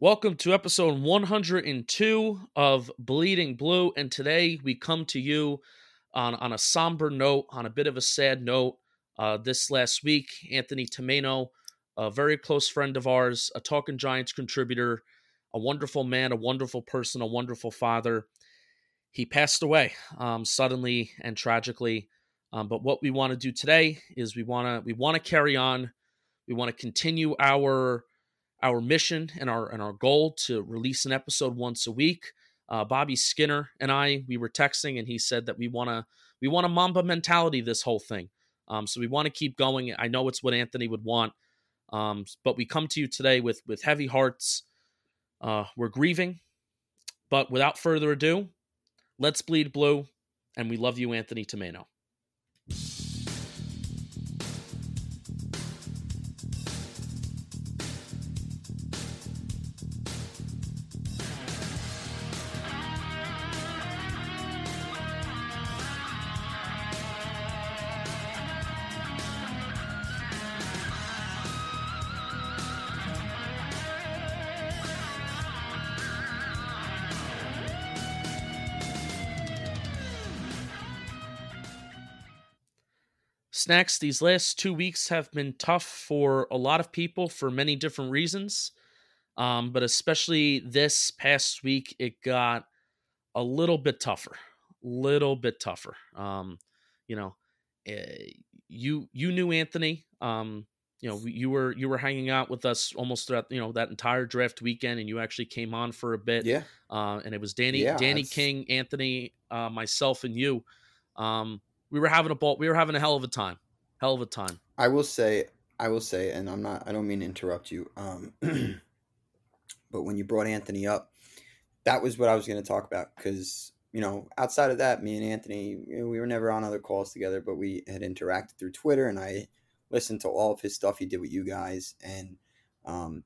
Welcome to episode 102 of Bleeding Blue. And today we come to you on, on a somber note, on a bit of a sad note. Uh, this last week, Anthony Tomeno, a very close friend of ours, a Talking Giants contributor, a wonderful man, a wonderful person, a wonderful father, he passed away um, suddenly and tragically. Um, but what we want to do today is we want to we want to carry on. We want to continue our our mission and our and our goal to release an episode once a week. Uh, Bobby Skinner and I we were texting, and he said that we want to we want a Mamba mentality this whole thing. Um, so we want to keep going. I know it's what Anthony would want, um, but we come to you today with with heavy hearts. Uh, we're grieving, but without further ado, let's bleed blue, and we love you, Anthony Tomeno. Snacks, these last two weeks have been tough for a lot of people for many different reasons. Um, but especially this past week, it got a little bit tougher. Little bit tougher. Um, you know, uh, you you knew Anthony. Um, you know, you were you were hanging out with us almost throughout you know that entire draft weekend, and you actually came on for a bit. Yeah. Uh, and it was Danny, Yeah, Danny that's- King, Anthony, uh, myself, and you. Um, we were having a ball. We were having a hell of a time. Hell of a time. I will say, I will say, and I'm not, I don't mean to interrupt you. Um, but when you brought Anthony up, that was what I was going to talk about because you know, outside of that, me and Anthony, you know, we were never on other calls together, but we had interacted through Twitter, and I listened to all of his stuff he did with you guys, and um,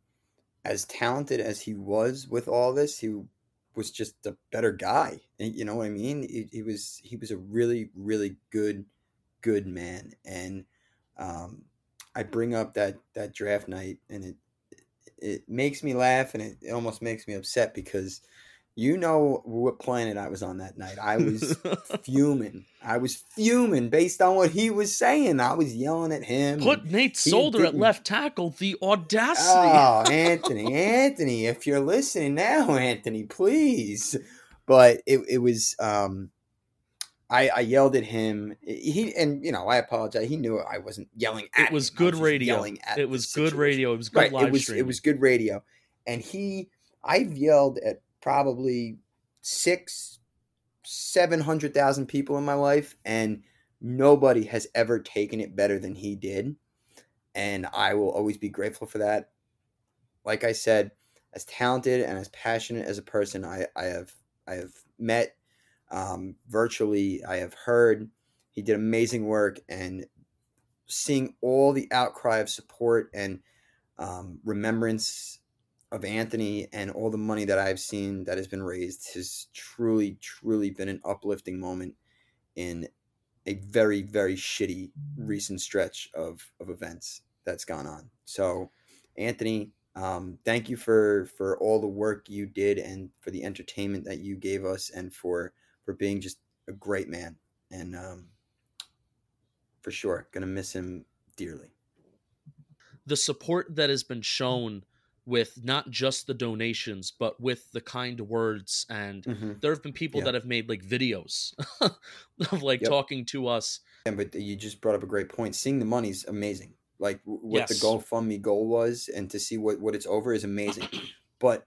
as talented as he was with all this, he was just a better guy. You know what I mean? He, he was he was a really really good good man, and um, I bring up that that draft night, and it it makes me laugh, and it, it almost makes me upset because you know what planet I was on that night. I was fuming. I was fuming based on what he was saying. I was yelling at him. Put Nate Solder at left tackle. The audacity. Oh, Anthony, Anthony, if you're listening now, Anthony, please. But it, it was um I, I yelled at him. He and you know I apologize. He knew I wasn't yelling at. it was him. Good just radio. Yelling at It was good situation. radio. It was good Right. live It was streaming. it was good radio, and he I've yelled at probably six, seven hundred thousand people in my life, and nobody has ever taken it better than he did, and I will always be grateful for that. Like I said, as talented and as passionate as a person I, I have I have met um, virtually, I have heard. He did amazing work, and seeing all the outcry of support and um, remembrance of Anthony and all the money that I've seen that has been raised has truly, truly been an uplifting moment in a very, very shitty recent stretch of, of events that's gone on. So, Anthony, um, thank you for for all the work you did and for the entertainment that you gave us and for for being just a great man and um, for sure gonna miss him dearly. the support that has been shown with not just the donations, but with the kind words. And Mm-hmm. there have been people Yeah. that have made like videos of like Yep. talking to us. Yeah, but you just brought up a great point. Seeing the money's amazing. Like what the Yes. GoFundMe goal was, and to see what what it's over is amazing. but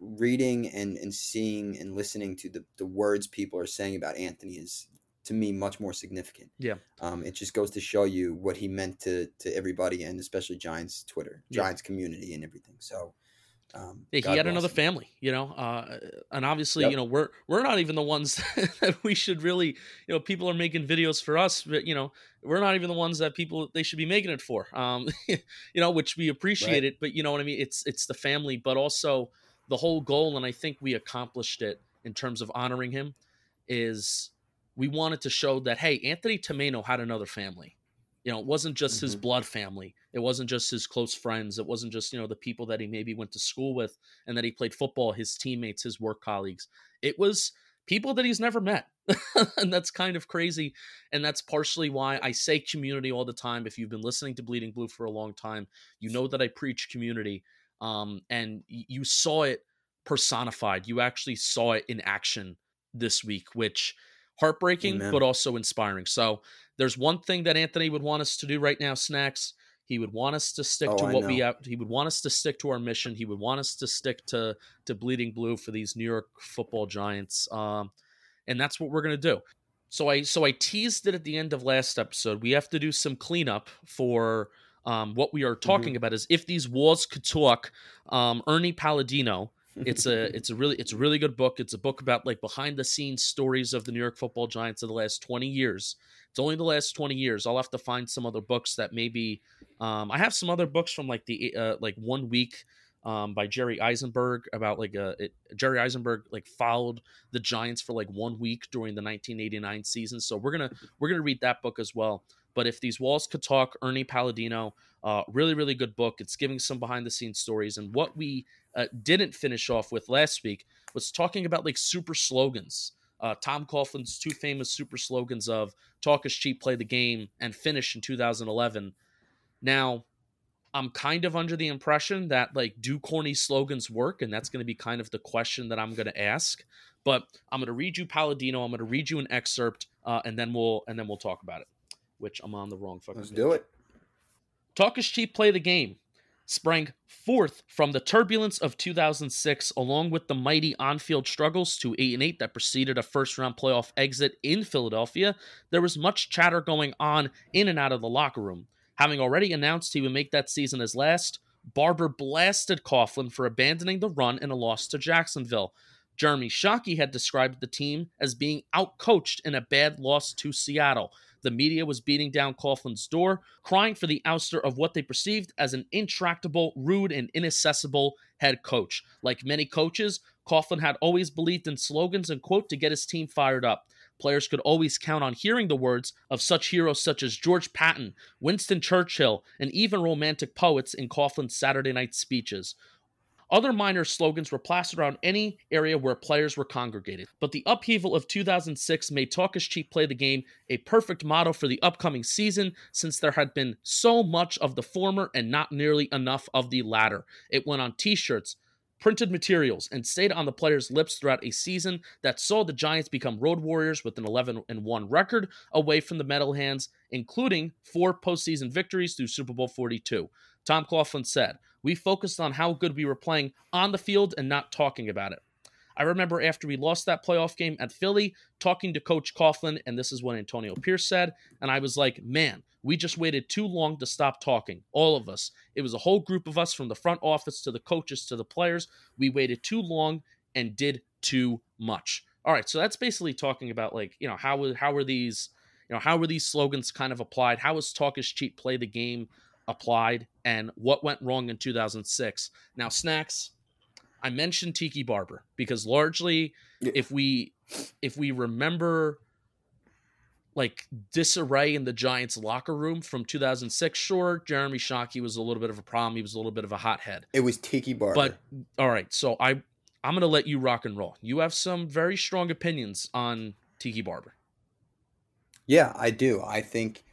reading and and seeing and listening to the the words people are saying about Anthony is to me much more significant. Yeah. Um, it just goes to show you what he meant to to everybody and especially Giants Twitter, Yeah. Giants community, and everything. So. Um, Yeah, he had another him. family, you know, uh, and obviously, Yep. you know, we're we're not even the ones that we should really, you know, people are making videos for us, but you know, we're not even the ones that people they should be making it for, um, you know, which we appreciate it, but you know what I mean. It's it's the family, but also the whole goal, and I think we accomplished it in terms of honoring him. Is we wanted to show that hey, Anthony Tomeno had another family. You know, it wasn't just his Mhm. blood family. It wasn't just his close friends. It wasn't just, you know, the people that he maybe went to school with and that he played football, his teammates, his work colleagues. It was people that he's never met. and that's kind of crazy. And that's partially why I say community all the time. If you've been listening to Bleeding Blue for a long time, you know that I preach community. Um, and you saw it personified. You actually saw it in action this week, which heartbreaking, Amen. but also inspiring. So there's one thing that Anthony would want us to do right now, snacks. He would want us to stick Oh, to what we have. He would want us to stick to our mission. He would want us to stick to to bleeding blue for these New York Football Giants. Um, and that's what we're gonna do. So I so I teased it at the end of last episode. We have to do some cleanup for um, what we are talking about. Is if these walls could talk. Um, Ernie Palladino it's a it's a really it's a really good book. It's a book about like behind the scenes stories of the New York Football Giants of the last 20 years. It's only the last 20 years. I'll have to find some other books that maybe um, I have some other books from like the uh, like one week um, by Jerry Eisenberg about like a it, Jerry Eisenberg like followed the Giants for like one week during the 1989 season. So we're gonna we're gonna read that book as well. But if these walls could talk, Ernie Palladino, uh, really really good book. It's giving some behind the scenes stories and what we uh, didn't finish off with last week was talking about like super slogans. Uh, Tom Coughlin's two famous super slogans of "Talk is cheap, play the game" and "Finish" in 2011. Now, I'm kind of under the impression that like do corny slogans work, and that's going to be kind of the question that I'm going to ask. But I'm going to read you Palladino. I'm going to read you an excerpt, uh, and then we'll and then we'll talk about it. Which I'm on the wrong fucking. Let's page. do it. Talk is cheap, play the game. Sprang forth from the turbulence of 2006, along with the mighty on-field struggles to 8 and 8 that preceded a first-round playoff exit in Philadelphia. There was much chatter going on in and out of the locker room. Having already announced he would make that season his last, Barber blasted Coughlin for abandoning the run in a loss to Jacksonville. Jeremy Shockey had described the team as being outcoached in a bad loss to Seattle. The media was beating down Coughlin's door, crying for the ouster of what they perceived as an intractable, rude, and inaccessible head coach. Like many coaches, Coughlin had always believed in slogans and quote to get his team fired up. Players could always count on hearing the words of such heroes such as George Patton, Winston Churchill, and even romantic poets in Coughlin's Saturday night speeches. Other minor slogans were plastered around any area where players were congregated. But the upheaval of 2006 made Talk is Cheap Play the Game a perfect motto for the upcoming season since there had been so much of the former and not nearly enough of the latter. It went on t shirts, printed materials, and stayed on the players' lips throughout a season that saw the Giants become road warriors with an 11 1 record away from the Meadowlands, including four postseason victories through Super Bowl 42. Tom Coughlin said, We focused on how good we were playing on the field and not talking about it. I remember after we lost that playoff game at Philly, talking to Coach Coughlin, and this is what Antonio Pierce said, and I was like, man, we just waited too long to stop talking. All of us. It was a whole group of us from the front office to the coaches to the players. We waited too long and did too much. All right, so that's basically talking about like, you know, how how were these, you know, how were these slogans kind of applied? How was talk is cheap, play the game applied, and what went wrong in 2006? Now, snacks. I mentioned Tiki Barber because largely, Yeah. if we if we remember like disarray in the Giants locker room from 2006, sure, Jeremy Shockey was a little bit of a problem. He was a little bit of a hothead. It was Tiki Barber. But all right, so I I'm gonna let you rock and roll. You have some very strong opinions on Tiki Barber. Yeah, I do. I think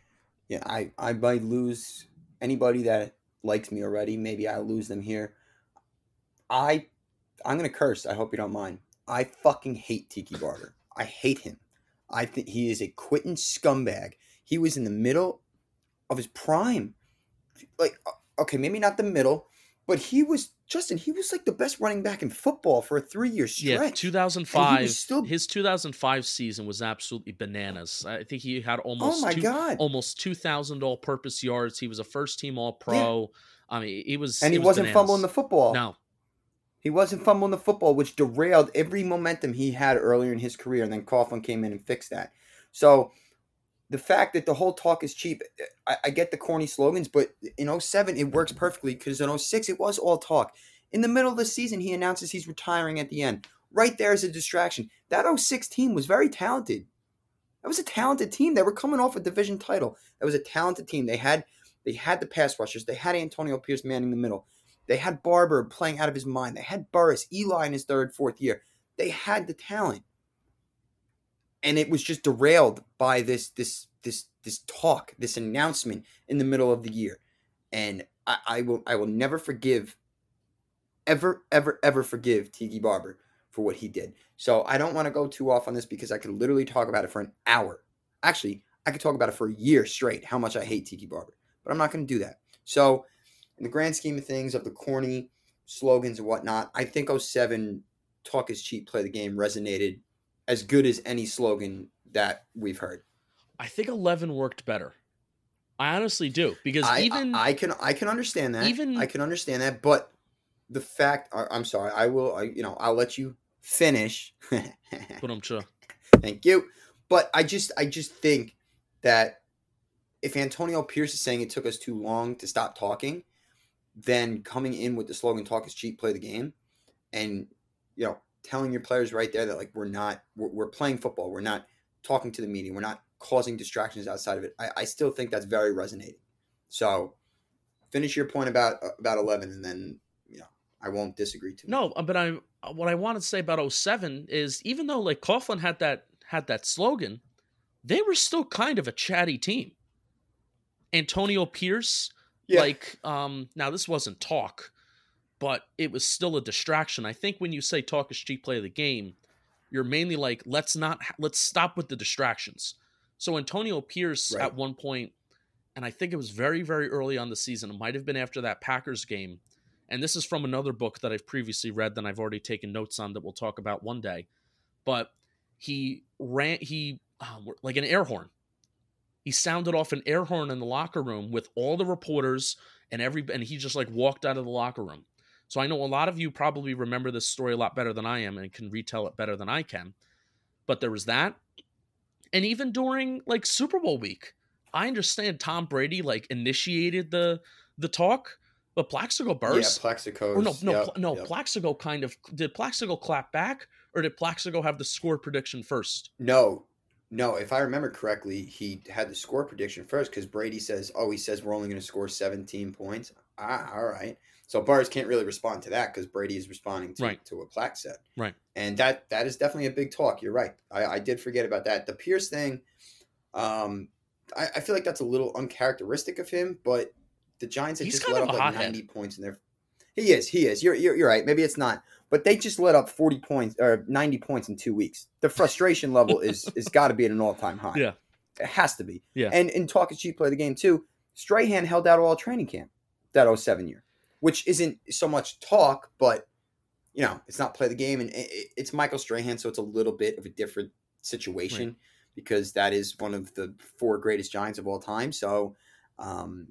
yeah, I I might lose anybody that likes me already. Maybe I lose them here. I I'm gonna curse. I hope you don't mind. I fucking hate Tiki Barber. I hate him. I think he is a quitting scumbag. He was in the middle of his prime. Like okay, maybe not the middle, but he was Justin. He was like the best running back in football for a three year stretch. Yeah, 2005. still- His 2005 season was absolutely bananas. I think he had almost Oh my two, god! almost 2,000 all-purpose yards. He was a first-team All-Pro. I mean, he was and he was wasn't bananas. fumbling the football. No, He wasn't fumbling the football, which derailed every momentum he had earlier in his career. And then Coughlin came in and fixed that. So the fact that the whole talk is cheap, I, I get the corny slogans, but in 07, it works perfectly because in 06, it was all talk. In the middle of the season, he announces he's retiring at the end. Right there is a distraction. That 06 team was very talented. That was a talented team. They were coming off a division title. That was a talented team. They had they had the pass rushers. They had Antonio Pierce manning the middle. They had Barber playing out of his mind. They had Burress, Eli in his third, fourth year. They had the talent. And it was just derailed by this this this this talk, this announcement in the middle of the year. And I, I will I will never forgive ever, ever, ever forgive Tiki Barber for what he did. So I don't want to go too off on this because I could literally talk about it for an hour. Actually, I could talk about it for a year straight, how much I hate Tiki Barber. But I'm not going to do that. So in the grand scheme of things, of the corny slogans and whatnot, I think 07 talk is cheap, play the game resonated as good as any slogan that we've heard. I think 11 worked better. I honestly do because I, even I, I can I can understand that. even- I can understand that, but the fact I, I'm sorry, I will I, you know I'll let you finish. but I'm sure. Thank you. But I just I just think that if Antonio Pierce is saying it took us too long to stop talking, then coming in with the slogan "Talk is cheap, play the game," and you know telling your players right there that like we're not we're, we're playing football, we're not talking to the media, we're not causing distractions outside of it. I, I still think that's very resonating. So finish your point about about eleven, and then you know I won't disagree too. much. No, uh, but I what I wanted to say about 07 is even though like Coughlin had that had that slogan, they were still kind of a chatty team. Antonio Pierce, Yeah. like um now this wasn't talk, but it was still a distraction. I think when you say talk is cheap play of the game, you're mainly like let's not let's stop with the distractions. So Antonio Pierce Right. at one point and I think it was very very early on the season, it might have been after that Packers game. And this is from another book that I've previously read that I've already taken notes on that we'll talk about one day. But he ran he um, like an air horn. He sounded off an air horn in the locker room with all the reporters and every and he just like walked out of the locker room. So I know a lot of you probably remember this story a lot better than I am and can retell it better than I can. But there was that. And even during like Super Bowl week, I understand Tom Brady like initiated the the talk, but Plaxico Burress. yeah, Plaxico. or no, no, yep, no. yep. Plaxico kind of did. Plaxico clap back, or did Plaxico have the score prediction first? No, no. If I remember correctly, he had the score prediction first because Brady says, "Oh, he says we're only going to score 17 points." Ah, all right. So Burress can't really respond to that because Brady is responding to, Right. to what Plax said. Right. And that that is definitely a big talk. You're right. I, I did forget about that. The Pierce thing, um, I, I feel like that's a little uncharacteristic of him, but the Giants had He's just let up like hothead. 90 points in their. He is. He is. You're, you're you're right. Maybe it's not, but they just let up 40 points or 90 points in two weeks. The frustration level is is got to be at an all time high. Yeah. it has to be. Yeah. And in talking cheap play the game too, Strahan held out all training camp that 07 year, which isn't so much talk, but you know, it's not play the game, and it- it- it's Michael Strahan, so it's a little bit of a different situation because that is one of the four greatest Giants of all time. So um,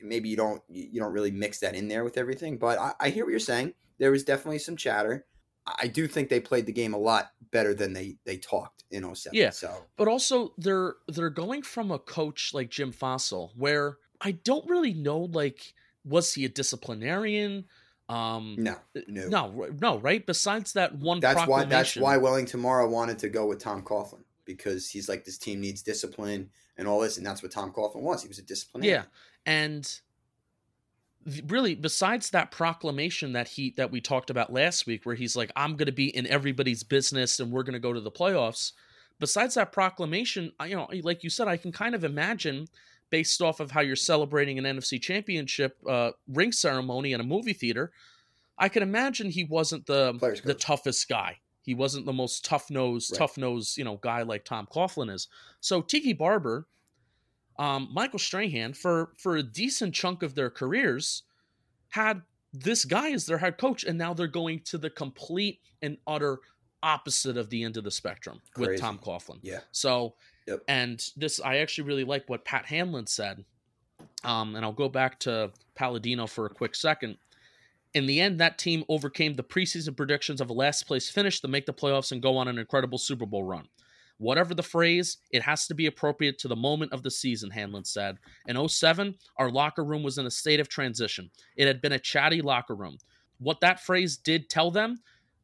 maybe you don't you don't really mix that in there with everything. But I, I hear what you're saying. There was definitely some chatter. I I do think they played the game a lot better than they they talked in 07. Yeah. So But also, they're they're going from a coach like Jim Fassel, where I don't really know. Like, was he a disciplinarian? Um, no, no, no, no, right. Besides that one, That's why that's why Wellington Mara wanted to go with Tom Coughlin because he's like this team needs discipline and all this, and that's what Tom Coughlin was. He was a disciplinarian. Yeah, and really, besides that proclamation that he that we talked about last week, where he's like, "I'm going to be in everybody's business and we're going to go to the playoffs." Besides that proclamation, I, you know, like you said, I can kind of imagine, based off of how you're celebrating an NFC Championship uh, ring ceremony in a movie theater, I can imagine he wasn't the Players the coach. toughest guy. He wasn't the most tough nosed, Right. tough nosed, you know, guy like Tom Coughlin is. So Tiki Barber, um, Michael Strahan, for for a decent chunk of their careers, had this guy as their head coach, and now they're going to the complete and utter opposite of the end of the spectrum with Tom Coughlin. Yeah. So, Yep. and this, I actually really like what Pat Hanlon said. Um, and I'll go back to Palladino for a quick second. In the end, that team overcame the preseason predictions of a last place finish to make the playoffs and go on an incredible Super Bowl run. Whatever the phrase, it has to be appropriate to the moment of the season, Hanlon said. In 07, our locker room was in a state of transition. It had been a chatty locker room. What that phrase did tell them,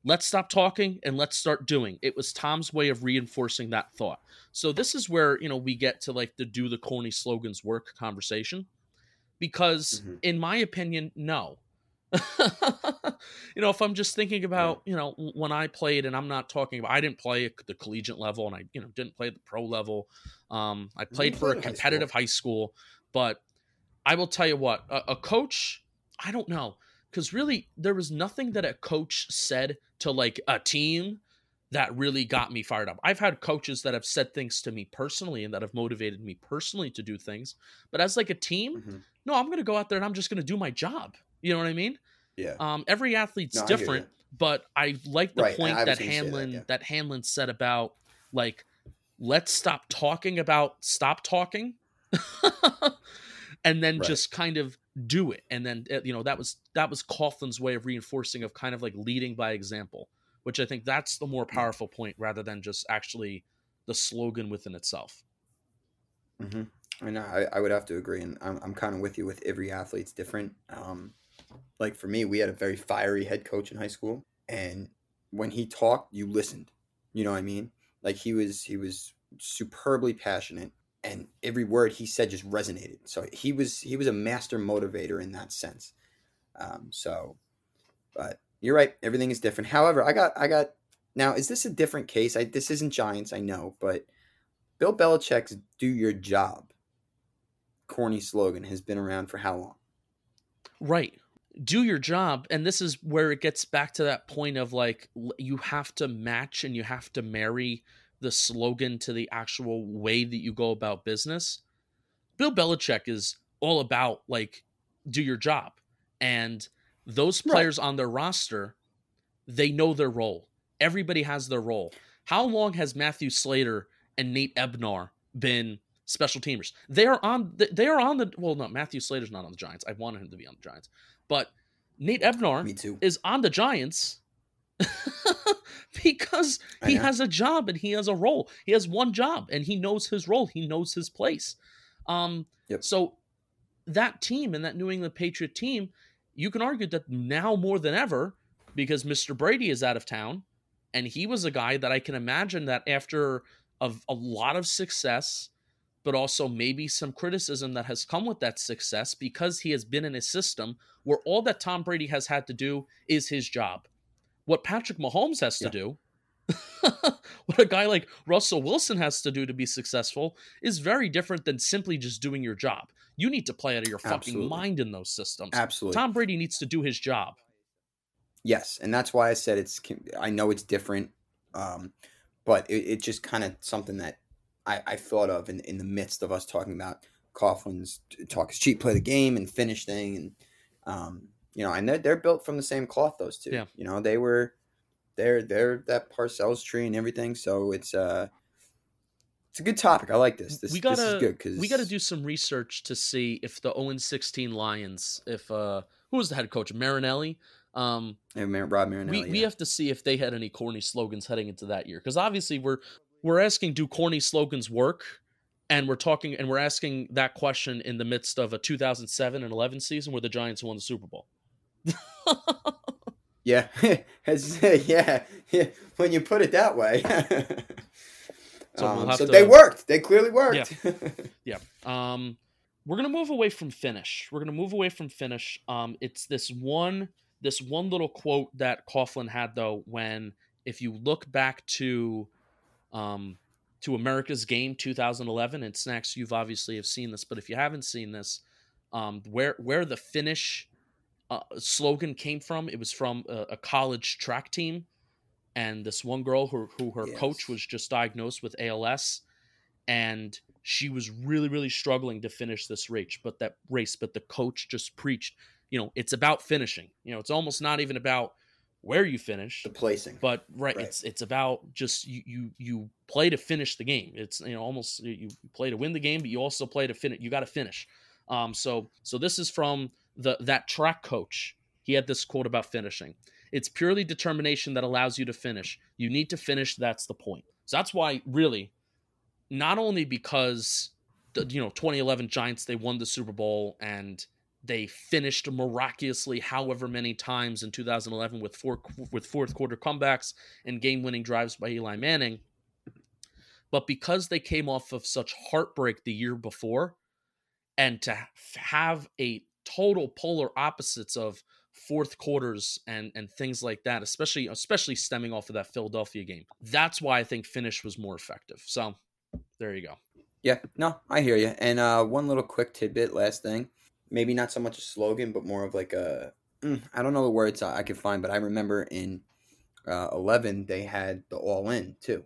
let's stop talking and let's start doing. It was Tom's way of reinforcing that thought. So this is where, you know, we get to like the do the corny slogans work conversation. Because mm-hmm. in my opinion, no. you know, if I'm just thinking about, you know, when I played, and I'm not talking about, I didn't play at the collegiate level, and I, you know, didn't play at the pro level. Um, I played for a competitive high school. high school, but I will tell you what, a, a coach, I don't know, because really there was nothing that a coach said to like a team that really got me fired up. I've had coaches that have said things to me personally and that have motivated me personally to do things, but as like a team, mm-hmm. no, I'm going to go out there and I'm just going to do my job. You know what I mean? Yeah. Um, every athlete's no, different, but I like the right, point that Hanlon that, yeah. that Hanlon said about like let's stop talking about stop talking. and then right. just kind of do it and then uh, you know that was that was Coughlin's way of reinforcing of kind of like leading by example which I think that's the more mm. powerful point rather than just actually the slogan within itself. Mm-hmm. And I, I would have to agree, and I'm, I'm kind of with you. With every athlete's different. Um, like for me, we had a very fiery head coach in high school, and when he talked, you listened. You know what I mean? Like he was he was superbly passionate, and every word he said just resonated. So he was he was a master motivator in that sense. Um, so, but you're right, everything is different. However, I got I got now. Is this a different case? I this isn't Giants, I know, but Bill Belichick's "Do Your Job" corny slogan has been around for how long? Right. Do your job, and this is where it gets back to that point of like you have to match and you have to marry the slogan to the actual way that you go about business. Bill Belichick is all about like do your job. And those players right. on their roster, they know their role. Everybody has their role. How long has Matthew Slater and Nate Ebner been special teamers? They are on they are on the well no, Matthew Slater's not on the Giants. I wanted him to be on the Giants. But Nate Ebner is on the Giants because he has a job and he has a role. He has one job and he knows his role. He knows his place. Um, yep. So that team and that New England Patriot team, you can argue that now more than ever, because Mr. Brady is out of town, and he was a guy that I can imagine that after a, a lot of success, but also maybe some criticism that has come with that success because he has been in a system where all that Tom Brady has had to do is his job what Patrick Mahomes has to yeah. do, what a guy like Russell Wilson has to do to be successful is very different than simply just doing your job. You need to play out of your fucking Absolutely. mind in those systems. Absolutely. Tom Brady needs to do his job. Yes, and that's why I said it's. I know it's different, um, but it, it's just kind of something that I, I thought of in in the midst of us talking about Coughlin's talk is cheap, play the game, and finish thing, and um, you know, and they're they're built from the same cloth. Those two, yeah. you know, they were they're they're that Parcells tree and everything. So it's uh it's a good topic. I like this. This, we gotta, this is good because we got to do some research to see if the 0 16 Lions, if uh, who was the head coach, Marinelli, um, and Rod Marinelli. We, yeah. we have to see if they had any corny slogans heading into that year because obviously we're we're asking, do corny slogans work? and we're talking and we're asking that question in the midst of a 2007 and 11 season where the Giants won the Super Bowl. yeah, yeah, yeah. When you put it that way. so, um, we'll so to, they worked. They clearly worked. Yeah. yeah. Um, we're gonna move away from finish. We're gonna move away from finish. Um, it's this one, this one little quote that Coughlin had though. When if you look back to, um, to America's Game 2011, and Snacks, you've obviously have seen this, but if you haven't seen this, um, where where the finish uh, slogan came from. It was from a, a, college track team, and this one girl who, who her yes. coach was just diagnosed with ALS, and she was really really struggling to finish this race. But that race, but the coach just preached, you know, it's about finishing. You know, it's almost not even about where you finish the placing but right, right, it's it's about just you, you you play to finish the game it's you know almost you play to win the game but you also play to finish you got to finish um so so this is from the that track coach he had this quote about finishing. It's purely determination that allows you to finish. You need to finish. That's the point. So that's why, really, not only because the you know 2011 Giants they won the Super Bowl and they finished miraculously however many times in 2011 with four with fourth quarter comebacks and game winning drives by Eli Manning but because they came off of such heartbreak the year before and to have a total polar opposites of fourth quarters and and things like that especially especially stemming off of that Philadelphia game. That's why I think finish was more effective. So there you go. Yeah no I hear you and uh one little quick tidbit last thing. Maybe not so much a slogan but more of like a mm, I don't know the words I could find but I remember in uh 11 they had the all in too.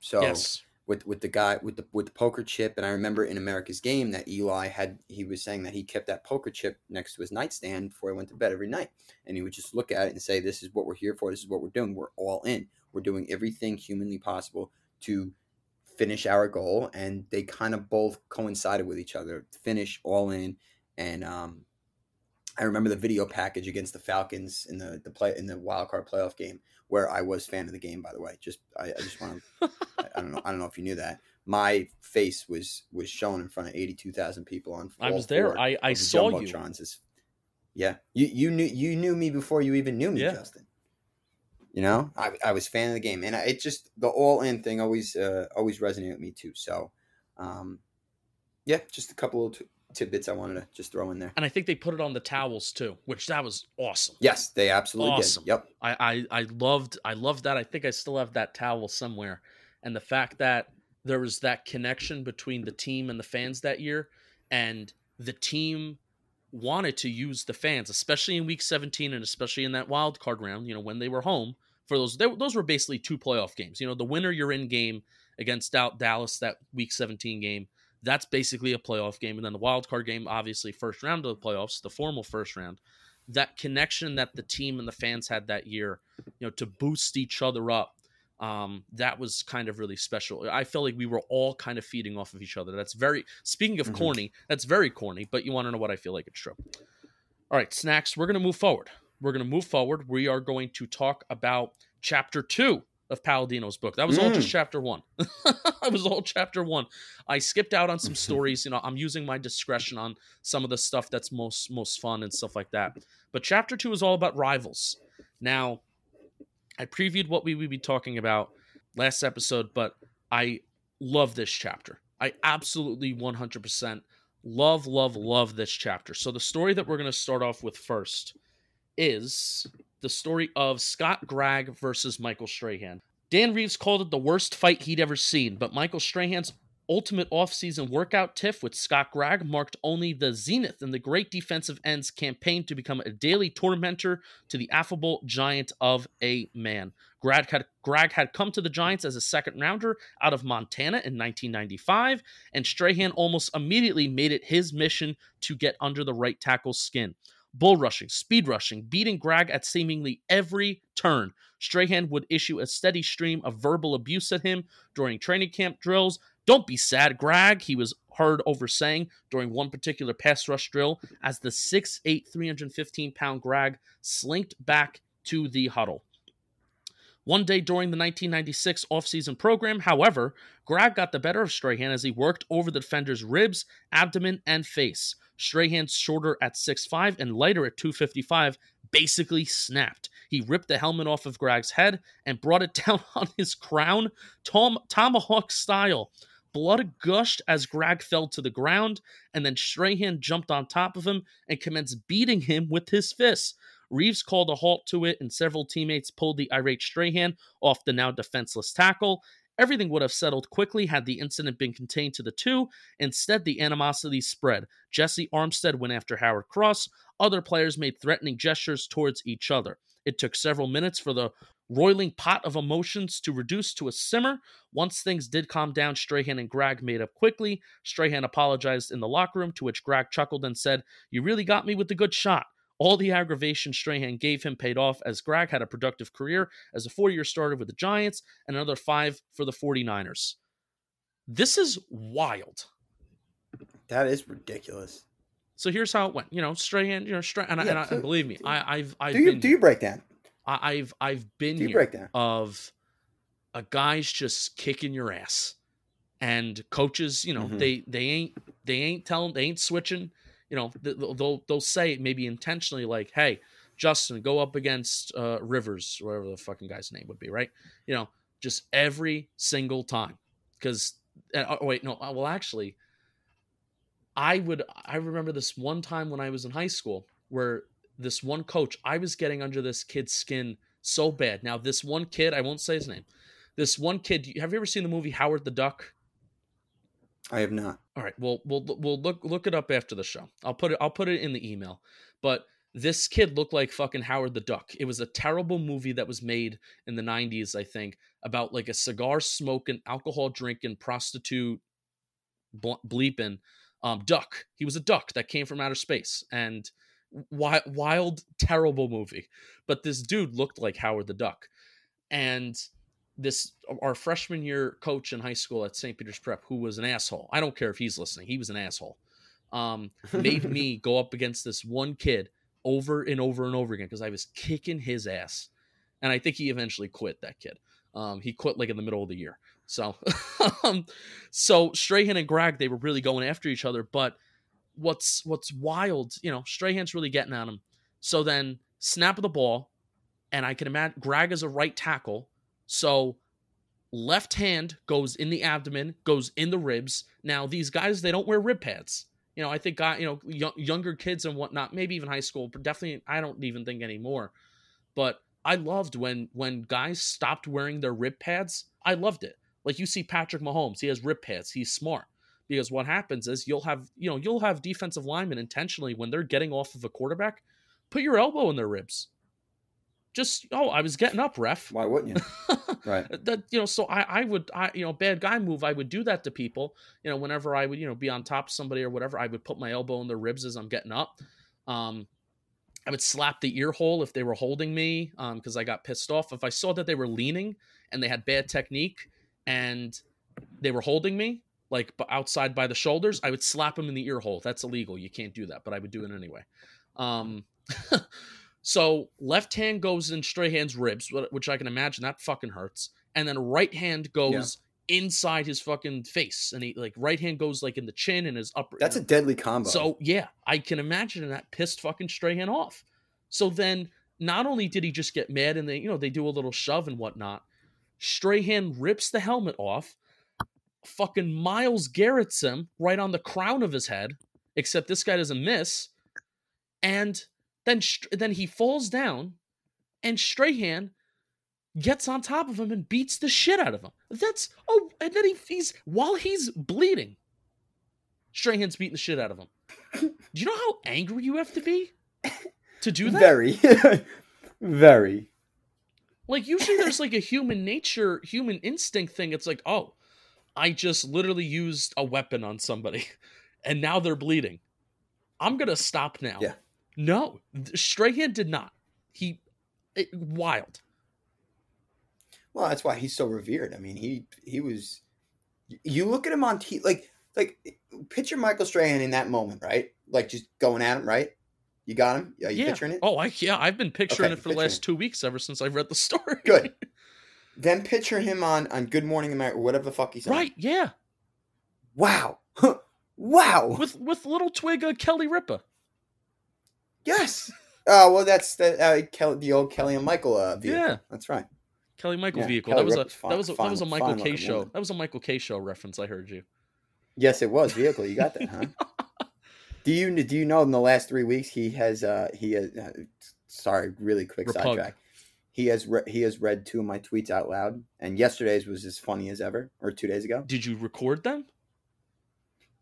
So yes with with the guy with the with the poker chip and I remember in America's game that Eli had he was saying that he kept that poker chip next to his nightstand before he went to bed every night. And he would just look at it and say this is what we're here for. This is what we're doing. We're all in. We're doing everything humanly possible to finish our goal. And they kind of both coincided with each other. Finish all in. And um I remember the video package against the Falcons in the the play in the wild card playoff game where I was fan of the game by the way just I, I just want to I don't know. I don't know if you knew that. My face was was shown in front of eighty two thousand people on. I was there. I I saw you. It's, yeah, you you knew you knew me before you even knew me, yeah. Justin. You know, I, I was fan of the game, and it just the all in thing always uh, always resonated with me too. So, um, yeah, just a couple of t- tidbits I wanted to just throw in there. And I think they put it on the towels too, which that was awesome. Yes, they absolutely awesome. did. Yep. I, I I loved I loved that. I think I still have that towel somewhere and the fact that there was that connection between the team and the fans that year and the team wanted to use the fans especially in week 17 and especially in that wild card round you know when they were home for those they, those were basically two playoff games you know the winner you're in game against out Dallas that week 17 game that's basically a playoff game and then the wild card game obviously first round of the playoffs the formal first round that connection that the team and the fans had that year you know to boost each other up um, that was kind of really special. I felt like we were all kind of feeding off of each other. That's very speaking of mm-hmm. corny, that's very corny, but you want to know what I feel like it's true. All right, snacks, we're gonna move forward. We're gonna move forward. We are going to talk about chapter two of Palladino's book. That was mm. all just mm. chapter one. that was all chapter one. I skipped out on some stories. You know, I'm using my discretion on some of the stuff that's most most fun and stuff like that. But chapter two is all about rivals. Now, I previewed what we would be talking about last episode, but I love this chapter. I absolutely 100% love, love, love this chapter. So, the story that we're going to start off with first is the story of Scott Gragg versus Michael Strahan. Dan Reeves called it the worst fight he'd ever seen, but Michael Strahan's ultimate offseason workout tiff with Scott Gragg marked only the zenith in the great defensive end's campaign to become a daily tormentor to the affable giant of a man. Gragg had, Gragg had come to the Giants as a second rounder out of Montana in 1995, and Strahan almost immediately made it his mission to get under the right tackle's skin. Bull rushing, speed rushing, beating Gragg at seemingly every turn. Strahan would issue a steady stream of verbal abuse at him during training camp drills, don't be sad, Gragg, he was heard over saying during one particular pass rush drill as the 6'8, 315 pound Gragg slinked back to the huddle. One day during the 1996 offseason program, however, Gragg got the better of Strahan as he worked over the defender's ribs, abdomen, and face. Strahan, shorter at 6'5 and lighter at 255, basically snapped. He ripped the helmet off of Gragg's head and brought it down on his crown, tom- tomahawk style. Blood gushed as Gragg fell to the ground, and then Strahan jumped on top of him and commenced beating him with his fists. Reeves called a halt to it, and several teammates pulled the irate Strahan off the now defenseless tackle. Everything would have settled quickly had the incident been contained to the two. Instead, the animosity spread. Jessie Armstead went after Howard Cross. Other players made threatening gestures towards each other. It took several minutes for the roiling pot of emotions to reduce to a simmer. Once things did calm down, Strahan and Gragg made up quickly. Strahan apologized in the locker room, to which Gragg chuckled and said, You really got me with the good shot. All the aggravation Strahan gave him paid off as Gragg had a productive career as a four year starter with the Giants and another five for the 49ers. This is wild. That is ridiculous. So here's how it went. You know, Strahan, you know, Strahan, and, I- Yeah, and, I, so- and believe me, I, I've I've do you been do you break down? I, I've I've been Do you break down? of a guy's just kicking your ass, and coaches, you know, Mhm. they they ain't they ain't telling they ain't switching. You know, they'll they'll, say maybe intentionally, like, "Hey, Justin, go up against uh, Rivers, whatever the fucking guy's name would be, right?" You know, just every single time, because oh wait, no, uh, well actually, I would I remember this one time when I was in high school where this one coach I was getting under this kid's skin so bad. Now this one kid, I won't say his name. This one kid, have you ever seen the movie Howard the Duck? I have not. All right, well, we'll we'll look look it up after the show. I'll put it I'll put it in the email. But this kid looked like fucking Howard the Duck. It was a terrible movie that was made in the 90s, I think, about like a cigar smoking, alcohol drinking, prostitute bleeping um, duck. He was a duck that came from outer space and wild, wild, terrible movie. But this dude looked like Howard the Duck. And this our freshman year coach in high school at St. Peter's Prep, who was an asshole. I don't care if he's listening. He was an asshole. Um, made me go up against this one kid over and over and over again because I was kicking his ass. And I think he eventually quit that kid. Um, he quit like in the middle of the year. So, um, so Strahan and Gragg, they were really going after each other. But what's what's wild, you know, Strahan's really getting at him. So then snap of the ball, and I can imagine Gragg is a right tackle. So left hand goes in the abdomen, goes in the ribs. Now these guys they don't wear rib pads. You know, I think guy, you know, young, younger kids and whatnot, maybe even high school, but definitely I don't even think anymore. But I loved when when guys stopped wearing their rib pads. I loved it. Like you see Patrick Mahomes, he has rib pads. He's smart because what happens is you'll have you know you'll have defensive linemen intentionally when they're getting off of a quarterback, put your elbow in their ribs. Just oh, I was getting up, ref. Why wouldn't you? right. that you know so i i would i you know bad guy move i would do that to people you know whenever i would you know be on top of somebody or whatever i would put my elbow in their ribs as i'm getting up um i would slap the ear hole if they were holding me um because i got pissed off if i saw that they were leaning and they had bad technique and they were holding me like outside by the shoulders i would slap them in the ear hole that's illegal you can't do that but i would do it anyway um So left hand goes in Strahan's ribs, which I can imagine that fucking hurts, and then right hand goes inside his fucking face, and he like right hand goes like in the chin and his upper. That's a deadly combo. so yeah, I can imagine that pissed fucking Strahan off. So then, not only did he just get mad, and they you know they do a little shove and whatnot, Strahan rips the helmet off. Fucking Myles Garrett's him right on the crown of his head, except this guy doesn't miss, and then then he falls down, and Strahan gets on top of him and beats the shit out of him. That's oh, and then he, he's while he's bleeding, Strahan's beating the shit out of him. Do you know how angry you have to be to do that? very, very. Like usually there's like a human nature, human instinct thing. It's like, oh, I just literally used a weapon on somebody, and now they're bleeding. I'm gonna stop now. Yeah. No, Strahan did not. He it, wild. Well, that's why he's so revered. I mean, he he was. You look at him on t like like picture Michael Strahan in that moment, right? Like just going at him, right? You got him. Are you yeah. picturing it? Oh, I yeah, I've been picturing Okay, it for the last two weeks ever since I read the story. Good. Then picture him on on Good Morning America, or whatever the fuck he's on. right? Yeah. Wow. wow. With with little twig uh, Kelly Ripa. Yes. Oh well, that's the uh, Kelly, the old Kelly and Michael uh, vehicle. Yeah. that's right. Kelly Michael Yeah, vehicle. Kelly that was a fine- that was a, that was a Michael Kay show. woman. That was a Michael Kay show reference. I heard you. Yes, it was vehicle. You got that, huh? do you do you know in the last three weeks he has uh he has uh, sorry really quick Repug. sidetrack. He has re- he has read two of my tweets out loud, and yesterday's was as funny as ever, or two days ago. Did you record them?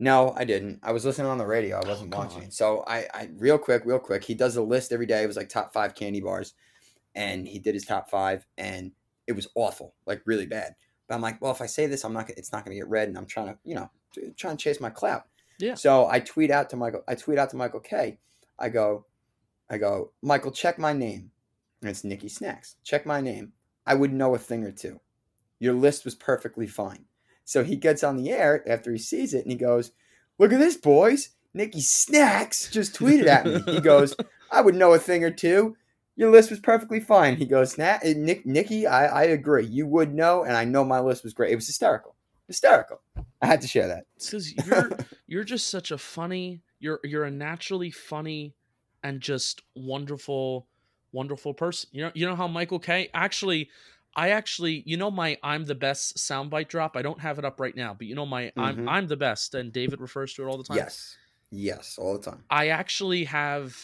No, I didn't. I was listening on the radio. I wasn't Oh, watching it. So I, I real quick, real quick. He does a list every day. It was like top five candy bars, and he did his top five, and it was awful, like really bad. But I'm like, well, if I say this, I'm not. gonna It's not going to get read, and I'm trying to, you know, trying to chase my clout. Yeah. So I tweet out to Michael. I tweet out to Michael Kay. I go, I go, Michael, check my name. And it's Nikki Snacks. Check my name. I would know a thing or two. Your list was perfectly fine. So he gets on the air after he sees it and he goes, Look at this, boys. Nicky Snacks just tweeted at me. He goes, I would know a thing or two. Your list was perfectly fine. He goes, nah, eh, Nick, Nicky, I, I agree. You would know, and I know my list was great. It was hysterical, hysterical. I had to share that. because you're you're just such a funny. You're you're a naturally funny and just wonderful, wonderful person. You know you know how Michael Kay. Actually, I actually you know my I'm the best soundbite drop. I don't have it up right now, but you know my I'm Mhm. I'm the best, and David refers to it all the time. Yes, yes, all the time. I actually have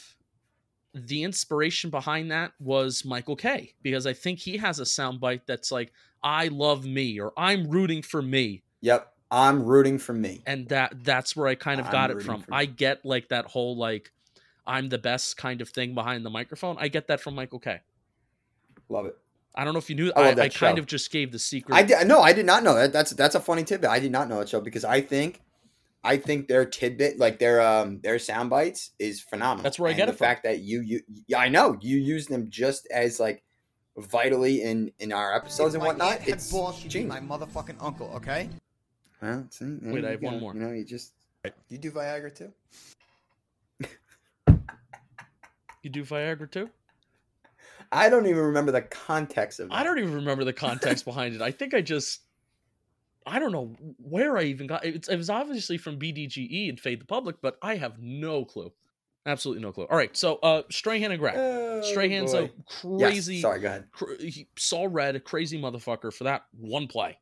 the inspiration behind that was Michael Kay because I think he has a soundbite that's like I love me or I'm rooting for me Yep, I'm rooting for me. and that that's where I kind of I'm got it from. I get like that whole like I'm the best kind of thing behind the microphone. I get that from Michael Kay. Love it. I don't know if you knew I I, love I, kind of just gave the secret. I did, no, I did not know that. That's that's a funny tidbit. I did not know that show because I think, I think their tidbit, like their um their sound bites, is phenomenal. That's where I And get the it from. fact that you you yeah, I know you use them just as like vitally in in our episodes and If my whatnot. aunt It's balls, she'd be genius. my motherfucking uncle, okay? Well, see, Wait, I you have one more. You know, you just You do Viagra too? you do Viagra too? I don't even remember the context of. I don't even remember the context behind it. I think I just I don't know where I even got it. It was obviously from BDGE and Fade the Public, but I have no clue. Absolutely no clue. All right, so uh Strahan and Gragg. Oh, Strahan's a boy. Yes, crazy sorry, go ahead. cr- he saw red, a crazy motherfucker for that one play,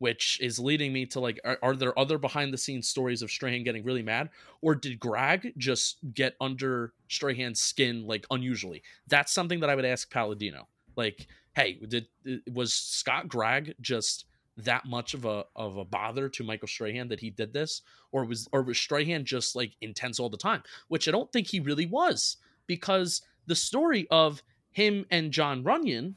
which is leading me to like, are, are there other behind the scenes stories of Strahan getting really mad, or did Gragg just get under Strahan's skin like unusually? That's something that I would ask Palladino. Like, hey, did uh, was Scott Gragg just that much of a of a bother to Michael Strahan that he did this, or was or was Strahan just like intense all the time? Which I don't think he really was, because the story of him and Jon Runyan,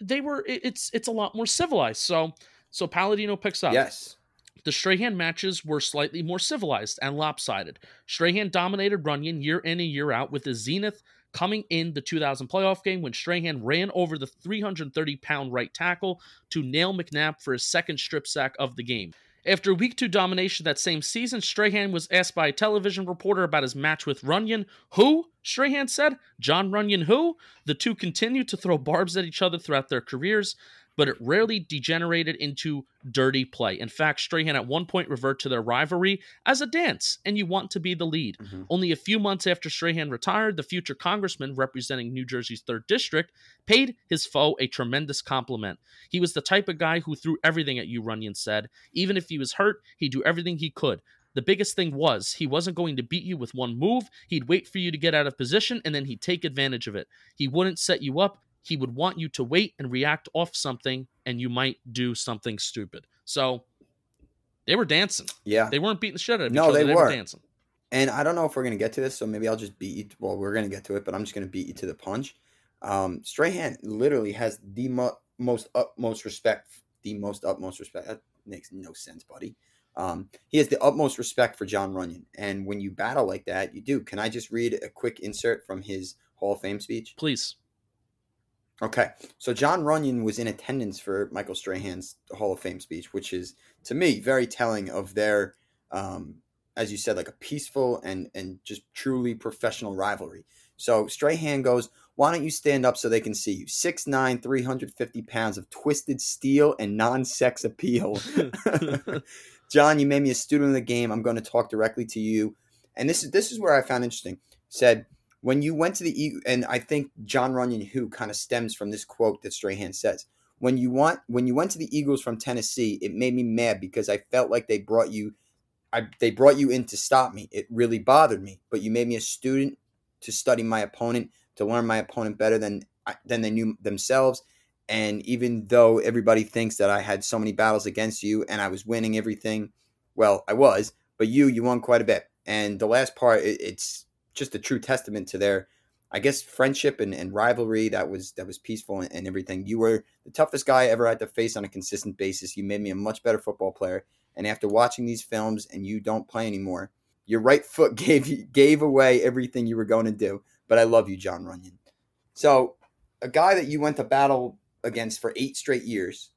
they were it's it's a lot more civilized. So so Palladino picks up. Yes. The Strahan matches were slightly more civilized and lopsided. Strahan dominated Runyan year in and year out with the Zenith coming in the 2000 playoff game when Strahan ran over the 330 pound right tackle to nail McNabb for his second strip sack of the game. After week two domination that same season, Strahan was asked by a television reporter about his match with Runyan. Who? Strahan said. Jon Runyan, who? The two continued to throw barbs at each other throughout their careers, but it rarely degenerated into dirty play. In fact, Strahan at one point reverted to their rivalry as a dance, and you want to be the lead. Mhm. Only a few months after Strahan retired, the future congressman representing New Jersey's 3rd District paid his foe a tremendous compliment. He was the type of guy who threw everything at you, Runyan said. Even if he was hurt, he'd do everything he could. The biggest thing was he wasn't going to beat you with one move. He'd wait for you to get out of position and then he'd take advantage of it. He wouldn't set you up. He would want you to wait and react off something, and you might do something stupid. So they were dancing. Yeah. They weren't beating the shit out of him. No, each other. they They were were. dancing. And I don't know if we're gonna get to this, so maybe I'll just beat you. Well, we're gonna get to it, but I'm just gonna beat you to the punch. Um, Strahan literally has the mo- most utmost respect. The most utmost respect. That makes no sense, buddy. Um, he has the utmost respect for Jon Runyan, and when you battle like that, you do. Can I just read a quick insert from his Hall of Fame speech? Please. Okay, so Jon Runyan was in attendance for Michael Strahan's Hall of Fame speech, which is to me very telling of their, um, as you said, like a peaceful and and just truly professional rivalry. So Strahan goes, "Why don't you stand up so they can see you? Six nine, three hundred fifty pounds of twisted steel and non-sex appeal." John, you made me a student of the game. I'm going to talk directly to you. And this is this is where I found interesting. Said when you went to the and I think Jon Runyan who kind of stems from this quote that Strahan says. When you want when you went to the Eagles from Tennessee, it made me mad because I felt like they brought you I they brought you in to stop me. It really bothered me, but you made me a student to study my opponent, to learn my opponent better than than they knew themselves. And even though everybody thinks that I had so many battles against you and I was winning everything, well, I was, but you, you won quite a bit. And the last part, it, it's just a true testament to their, I guess, friendship and, and rivalry that was that was peaceful and, and everything. You were the toughest guy I ever had to face on a consistent basis. You made me a much better football player. And after watching these films, and you don't play anymore, your right foot gave gave away everything you were going to do. But I love you, Jon Runyan. So, a guy that you went to battle against for eight straight years,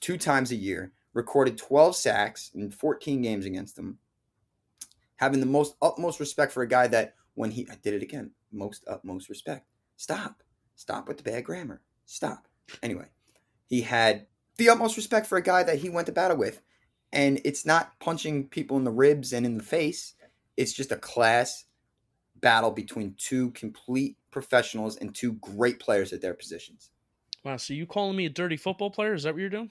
two times a year, recorded 12 sacks in 14 games against him. Having the most utmost respect for a guy that when he I did it again, most utmost respect. Stop. Stop with the bad grammar. Stop. Anyway, he had the utmost respect for a guy that he went to battle with. And it's not punching people in the ribs and in the face. It's just a class battle between two complete professionals and two great players at their positions. Wow, so you calling me a dirty football player? Is that what you're doing?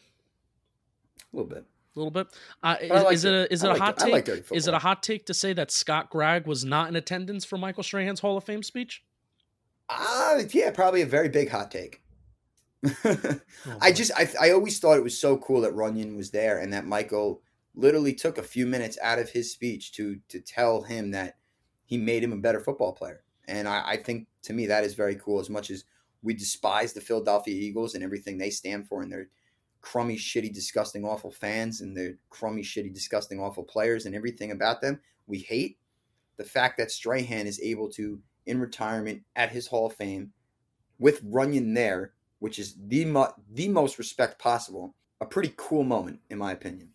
A little bit. A little bit. Uh, is, like is it a is it a hot di- I like take? is it a hot take to say that Scott Gragg was not in attendance for Michael Strahan's Hall of Fame speech? Ah, yeah, probably a very big hot take. Oh, I just I, I always thought it was so cool that Runyan was there and that Michael literally took a few minutes out of his speech to to tell him that he made him a better football player. And I, I think to me that is very cool. As much as we despise the Philadelphia Eagles and everything they stand for and their crummy, shitty, disgusting, awful fans and their crummy, shitty, disgusting, awful players and everything about them, we hate the fact that Strahan is able to, in retirement at his Hall of Fame, with Runyan there, which is the mo- the most respect possible. A pretty cool moment, in my opinion.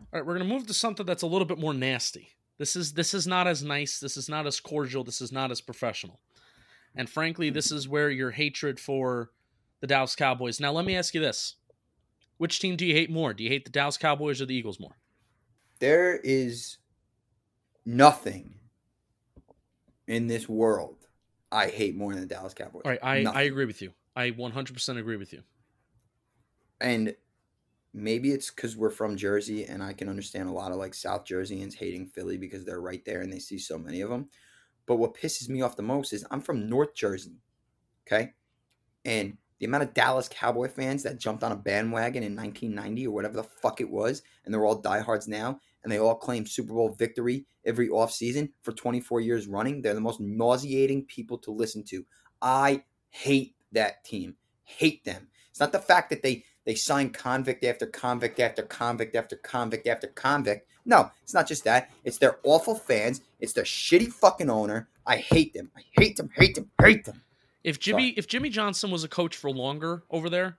All right, we're gonna move to something that's a little bit more nasty. This is this is not as nice. This is not as cordial. This is not as professional. And frankly, this is where your hatred for the Dallas Cowboys. Now, let me ask you this: Which team do you hate more? Do you hate the Dallas Cowboys or the Eagles more? There is nothing in this world I hate more than the Dallas Cowboys. All right, I, I agree with you. I 100% agree with you. and maybe it's because we're from Jersey, and I can understand a lot of like South Jerseyans hating Philly because they're right there and they see so many of them. But what pisses me off the most is I'm from North Jersey, okay, and the amount of Dallas Cowboy fans that jumped on a bandwagon in 1990 or whatever the fuck it was, and they're all diehards now, and they all claim Super Bowl victory every offseason for 24 years running. They're the most nauseating people to listen to. I hate that team. Hate them. It's not the fact that they they sign convict after convict after convict after convict after convict. No, it's not just that. It's their awful fans. It's their shitty fucking owner. I hate them. I hate them. Hate them. Hate them. If Jimmy Sorry. if Jimmy Johnson was a coach for longer over there,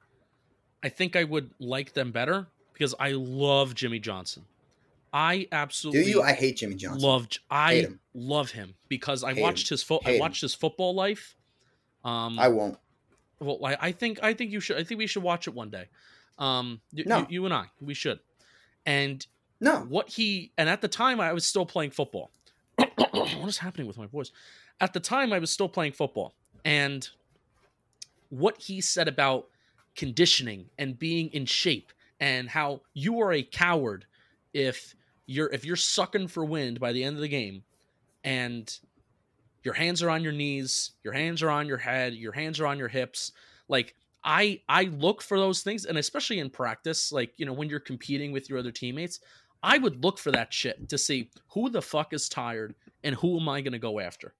I think I would like them better because I love Jimmy Johnson. I absolutely Do you? I hate Jimmy Johnson. love I him. love him because I Hate watched him. his fo- I Hate him. watched his football life. Um, I won't. well, I, I think I think you should. I think we should watch it one day. Um, y- No. you, you and I, we should. And No. what he and at the time I was still playing football. what is happening with my voice? At the time I was still playing football, and what he said about conditioning and being in shape, and how you are a coward if you're if you're sucking for wind by the end of the game, and your hands are on your knees, your hands are on your head, your hands are on your hips, like I I look for those things and especially in practice like you know when you're competing with your other teammates I would look for that shit to see who the fuck is tired and who am I going to go after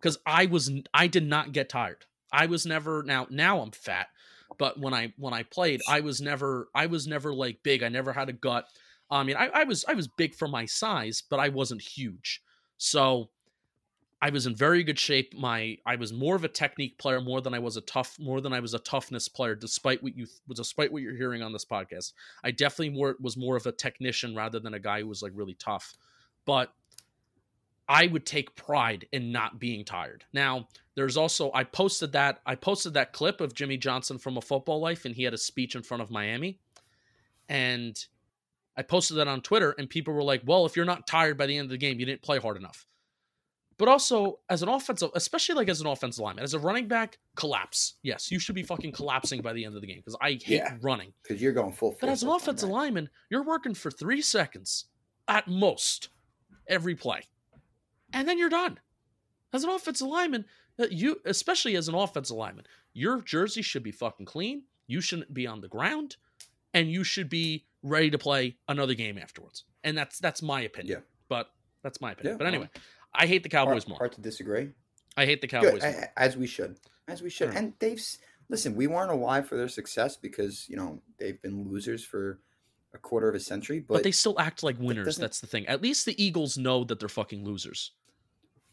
cuz I was I did not get tired I was never now now I'm fat but when I when I played I was never I was never like big I never had a gut I mean I, I was I was big for my size but I wasn't huge so I was in very good shape. My I was more of a technique player more than I was a tough more than I was a toughness player. Despite what you despite what you're hearing on this podcast, I definitely more was more of a technician rather than a guy who was like really tough. But I would take pride in not being tired. Now, there's also I posted that I posted that clip of Jimmy Johnson from a football life and he had a speech in front of Miami. And I posted that on Twitter and people were like, "Well, if you're not tired by the end of the game, you didn't play hard enough." But also, as an offensive, especially like as an offensive lineman, as a running back, collapse. Yes, you should be fucking collapsing by the end of the game because I hate Yeah. running. Because you're going full. But as an offensive lineman, you're working for three seconds at most every play, and then you're done. As an offensive lineman, uh, you especially as an offensive lineman, your jersey should be fucking clean. You shouldn't be on the ground, and you should be ready to play another game afterwards. And that's that's my opinion. Yeah. But that's my opinion. Yeah, but anyway, I hate the Cowboys hard, more. hard to disagree. I hate the Cowboys. as we should, as we should. Alright. And they've listen. We weren't alive for their success because you know they've been losers for a quarter of a century. But, But, they still act like winners. That's the thing. At least the Eagles know that they're fucking losers.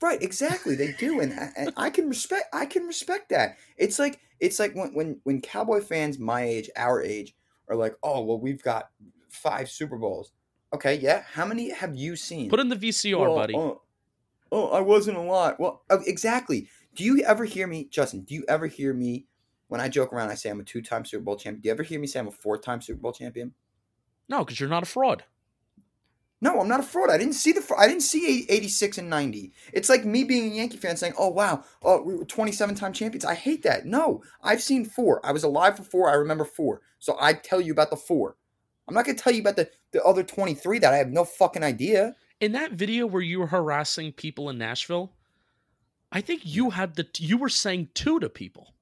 Right, exactly, they do, and, I- and I can respect. I can respect that. It's like it's like when when when Cowboy fans my age, our age, are like, oh well, we've got five Super Bowls. Okay, yeah. How many have you seen? Put in the VCR, Well, buddy. Oh, oh, I wasn't a lot. Well, oh, exactly. Do you ever hear me, Justin? Do you ever hear me when I joke around? I say I'm a two-time Super Bowl champion. Do you ever hear me say I'm a four-time Super Bowl champion? no, because you're not a fraud. No, I'm not a fraud. I didn't see the. I didn't see 86 and 90. It's like me being a Yankee fan saying, "Oh wow, oh we were 27 time champions." I hate that. No, I've seen four. I was alive for four. I remember four. So I tell you about the four. I'm not gonna tell you about the the other 23 that I have no fucking idea. In that video where you were harassing people in Nashville, I think you had the you were saying two to people.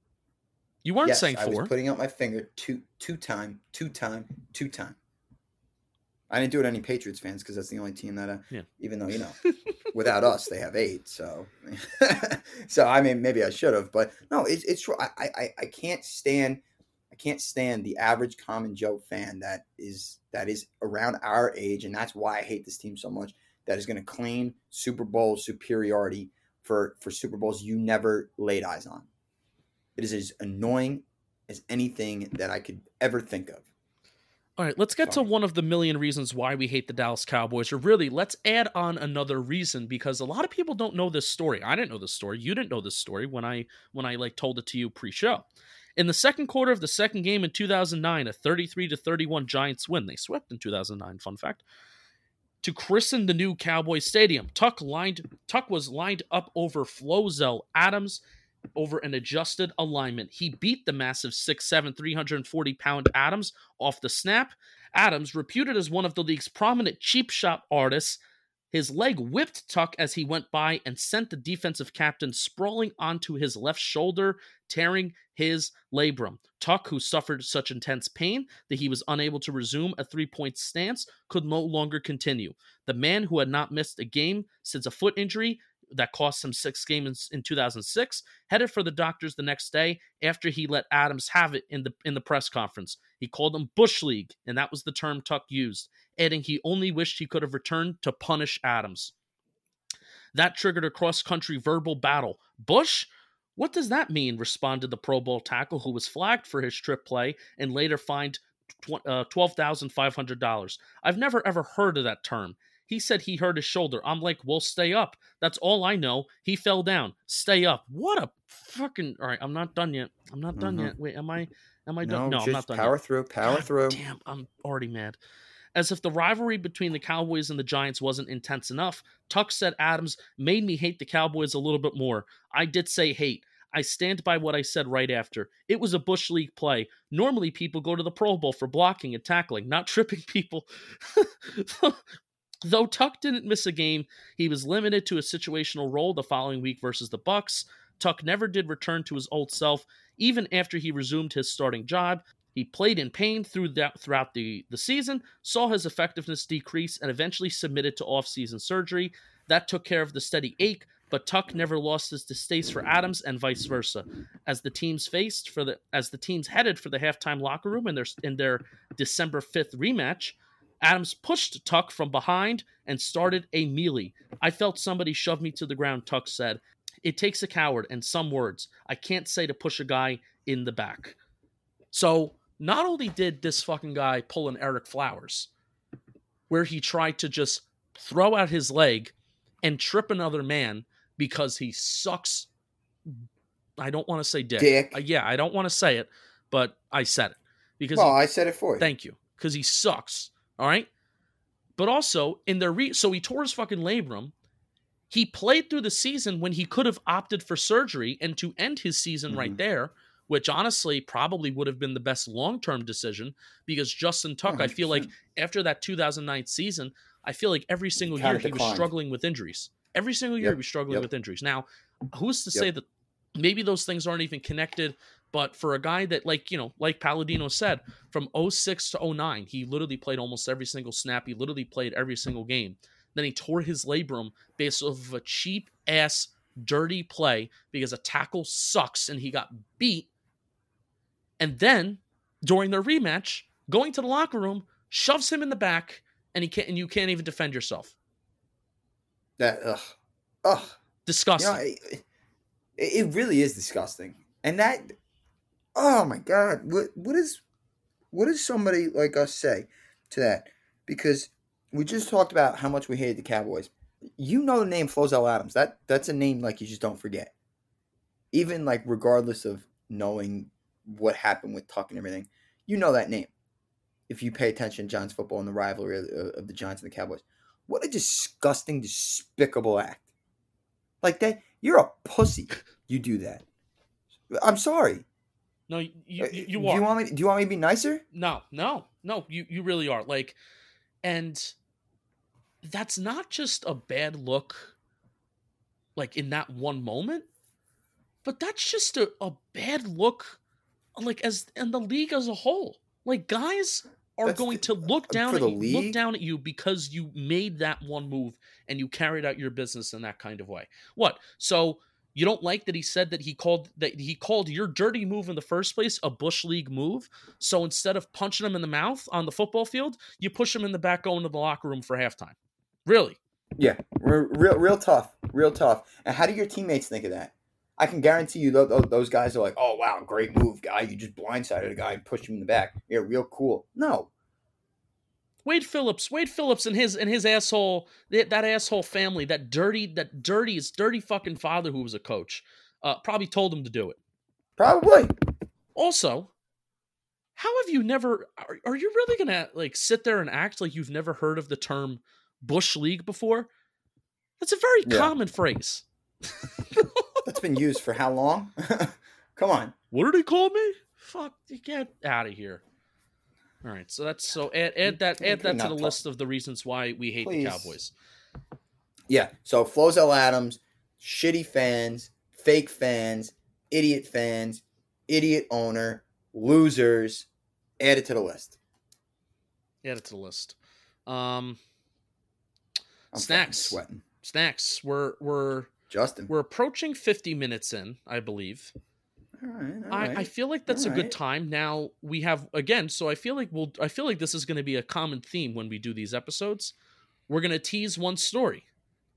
You weren't yes, saying I four. was putting out my finger two two time, two time, two time. I didn't do it to any Patriots fans because that's the only team that, uh, Yeah. even though you know, without us they have eight. So, so I mean, maybe I should have, but no, it's it's true. I, I I can't stand, I can't stand the average common Joe fan that is that is around our age, and that's why I hate this team so much. That is going to claim Super Bowl superiority for for Super Bowls you never laid eyes on. It is as annoying as anything that I could ever think of. All right, let's get Sorry. to one of the million reasons why we hate the Dallas Cowboys. Or really, let's add on another reason because a lot of people don't know this story. I didn't know this story. You didn't know this story when I when I like told it to you pre-show. In the second quarter of the second game in 2009, a 33 to 31 Giants win. They swept in 2009, fun fact. To christen the new Cowboys Stadium, Tuck lined Tuck was lined up over Flozell Adams over an adjusted alignment. He beat the massive 6'7, 340 pound Adams off the snap. Adams, reputed as one of the league's prominent cheap shot artists, his leg whipped Tuck as he went by and sent the defensive captain sprawling onto his left shoulder, tearing his labrum. Tuck, who suffered such intense pain that he was unable to resume a three point stance, could no longer continue. The man who had not missed a game since a foot injury that cost him six games in 2006 headed for the doctors the next day after he let Adams have it in the in the press conference. He called them Bush League, and that was the term Tuck used, adding he only wished he could have returned to punish Adams. That triggered a cross country verbal battle. Bush? What does that mean? responded the Pro Bowl tackle, who was flagged for his trip play and later fined uh, $12,500. I've never ever heard of that term. He said he hurt his shoulder. I'm like, well, stay up. That's all I know. He fell down. Stay up. What a fucking. All right, I'm not done yet. I'm not done Mhm. yet. Wait, am I? Am I No, done? No, just I'm not done power yet. through, power God through. Damn, I'm already mad. As if the rivalry between the Cowboys and the Giants wasn't intense enough, Tuck said Adams made me hate the Cowboys a little bit more. I did say hate. I stand by what I said right after. It was a Bush League play. Normally, people go to the Pro Bowl for blocking and tackling, not tripping people. Though Tuck didn't miss a game, he was limited to a situational role the following week versus the Bucs. Tuck never did return to his old self, even after he resumed his starting job. He played in pain through throughout the, the season, saw his effectiveness decrease, and eventually submitted to off-season surgery. That took care of the steady ache, but Tuck never lost his distaste for Adams and vice versa. As the teams faced for the as the teams headed for the halftime locker room in their in their December 5th rematch, Adams pushed Tuck from behind and started a melee. I felt somebody shove me to the ground, Tuck said. It takes a coward and some words. I can't say to push a guy in the back. So, not only did this fucking guy pull an Ereck Flowers, where he tried to just throw out his leg and trip another man because he sucks. I don't want to say dick. Dick. Uh, yeah, I don't want to say it, but I said it because Well, he- I said it for you. Thank you, because he sucks. All right, but also in their re, so he tore his fucking labrum. He played through the season when he could have opted for surgery and to end his season right Mhm. there, which honestly probably would have been the best long term decision because Justin Tuck, I feel like after that 2009 season, I feel like every single year he was struggling with injuries. Every single year Yep, he was struggling yep. with injuries. Now, who's to Yep. say that maybe those things aren't even connected? But for a guy that, like, you know, like Palladino said, from 06 to 09, he literally played almost every single snap. He literally played every single game. Then he tore his labrum based off of a cheap ass, dirty play because a tackle sucks and he got beat. And then during their rematch, going to the locker room, shoves him in the back, and he can't and you can't even defend yourself. That ugh, ugh. You Disgusting. know, it, it really is disgusting. And that, oh my god, what what is what does somebody like us say to that? Because we just talked about how much we hated the Cowboys. You know the name Flozell Adams. That that's a name like you just don't forget. Even like regardless of knowing what happened with Tuck and everything, you know that name. If you pay attention to Giants football and the rivalry of, of the Giants and the Cowboys, what a disgusting, despicable act! Like that, you're a pussy. You do that. I'm sorry. No, you you, Uh, you do you want me? Do you want me to be nicer? No, no, no, you you really are. Like and that's not just a bad look like in that one moment, but that's just a, a bad look like as and the league as a whole. Like guys are That's going the- to look uh, down at you, look down at you because you made that one move and you carried out your business in that kind of way. What? So you don't like that he said that he called that he called your dirty move in the first place a bush league move. So instead of punching him in the mouth on the football field, you push him in the back going to the locker room for halftime. Really? Yeah, real, real tough, real tough. And how do your teammates think of that? I can guarantee you, tho- tho- those guys are like, "Oh wow, great move, guy! You just blindsided a guy and pushed him in the back. Yeah, real cool." No, Wade Phillips, Wade Phillips and his and his asshole that, that asshole family, that dirty that dirty his dirty fucking father who was a coach, uh, probably told him to do it. probably. Also, how have you never are, are you really gonna like sit there and act like you've never heard of the term Bush League before? That's a very Yeah. common phrase. That's been used for how long? Come on. What did he call me? Fuck, get out of here. All right, so that's so add add that add that to the list of the reasons why we hate Please. the Cowboys. Yeah. So Flozell Adams, shitty fans, fake fans, idiot fans, idiot owner, losers. Add it to the list. Add it to the list. Um, I'm Snacks. sweating. snacks. We're we're Justin. we're approaching fifty minutes in, I believe. All right. All I, right. I feel like that's a good Alright. time. Now we have again, so I feel like we'll I feel like this is going to be a common theme when we do these episodes. We're going to tease one story.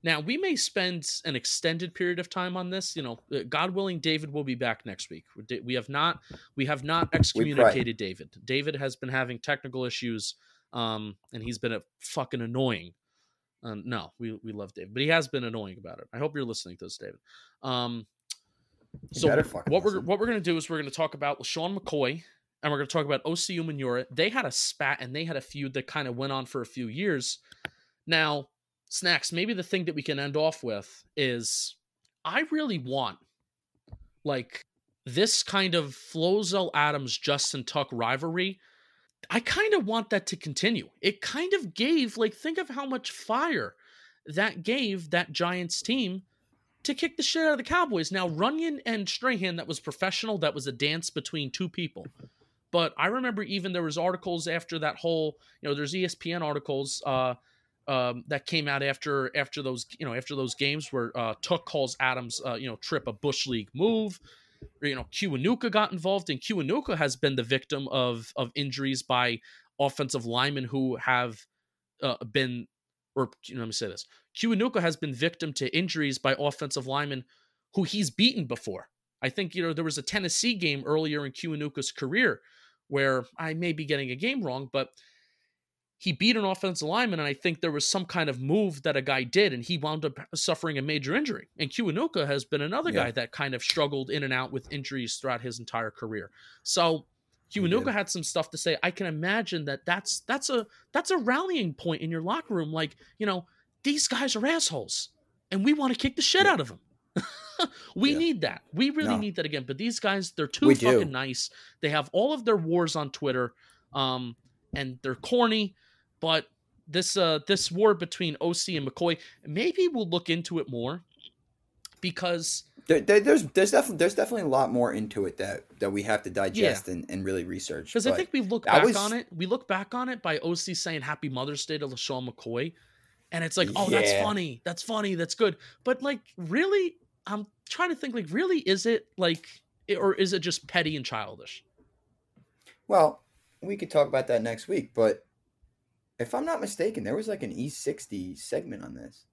Now we may spend an extended period of time on this. You know, uh, God willing, David will be back next week. We We have not we have not excommunicated David. David has been having technical issues, um, and he's been a fucking annoying. Um, no, we we love David, but he has been annoying about it. I hope you're listening to this, David. Um, You so what we're what we're gonna do is we're gonna talk about Sean McCoy and we're gonna talk about Osi Umenyiora. They had a spat and they had a feud that kind of went on for a few years. Now, snacks. Maybe the thing that we can end off with is I really want like this kind of Flozell Adams Justin Tuck rivalry. I kind of want that to continue. It kind of gave like think of how much fire that gave that Giants team to kick the shit out of the Cowboys. Now, Runyan and Strahan, that was professional. That was a dance between two people. But I remember even there was articles after that whole, you know, there's ESPN articles uh, um, that came out after after those, you know, after those games where uh, Tuck calls Adams, uh, you know, trip a bush league move. Or, you know, Kiwanuka got involved, and Kiwanuka has been the victim of of injuries by offensive linemen who have uh, been, or you know, let me say this: Kiwanuka has been victim to injuries by offensive linemen who he's beaten before. I think, you know, there was a Tennessee game earlier in Kiwanuka's career where I may be getting a game wrong, but he beat an offensive lineman, and I think there was some kind of move that a guy did, and he wound up suffering a major injury. And Kiwanuka has been another Yeah. guy that kind of struggled in and out with injuries throughout his entire career. So Kiwanuka did. had some stuff to say. I can imagine that that's that's a that's a rallying point in your locker room. Like you know, these guys are assholes, and we want to kick the shit Yeah. out of them. we Yeah. need that. We really No. need that again. But these guys, they're too We do. fucking nice. They have all of their wars on Twitter, um, and they're corny. But this uh this war between Osi and McCoy, maybe we'll look into it more because There, there- there's there's definitely there's definitely a lot more into it that that we have to digest and, and really research. because I think we look back was- on it. We look back on it by Osi saying Happy Mother's Day to LeSean McCoy. And it's like, oh, that's funny. That's funny. That's good. But like, really, I'm trying to think, like, really, is it like, or is it just petty and childish? Well, we could talk about that next week, but if I'm not mistaken, there was like an E60 segment on this.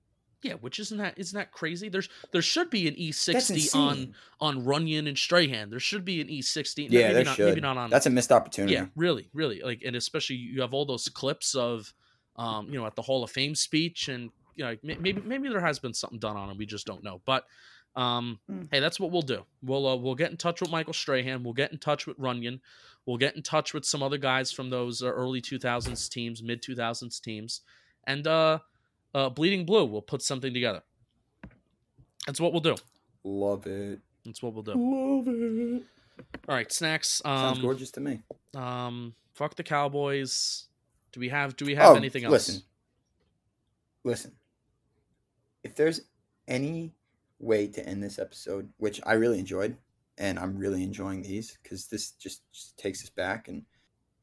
Yeah, which isn't that isn't that crazy? There's there should be an E60 on on Runyan and Strahan. There should be an E60. Yeah, maybe there not, should. Maybe not on. That's a missed opportunity. yeah, really, really. Like, and especially you have all those clips of um, you know, at the Hall of Fame speech, and you know, maybe maybe there has been something done on him. We just don't know. But um, mm. hey, that's what we'll do. We'll uh, we'll get in touch with Michael Strahan. We'll get in touch with Runyan. We'll get in touch with some other guys from those uh, early 2000s teams, mid 2000s teams, and uh, uh, Bleeding Blue. We'll put something together. That's what we'll do. Love it. That's what we'll do. Love it. All right, snacks. Um, Sounds gorgeous to me. Um, fuck the Cowboys. Do we have Do we have oh, anything else? Listen, listen. If there's any way to end this episode, which I really enjoyed, and I'm really enjoying these because this just, just takes us back. And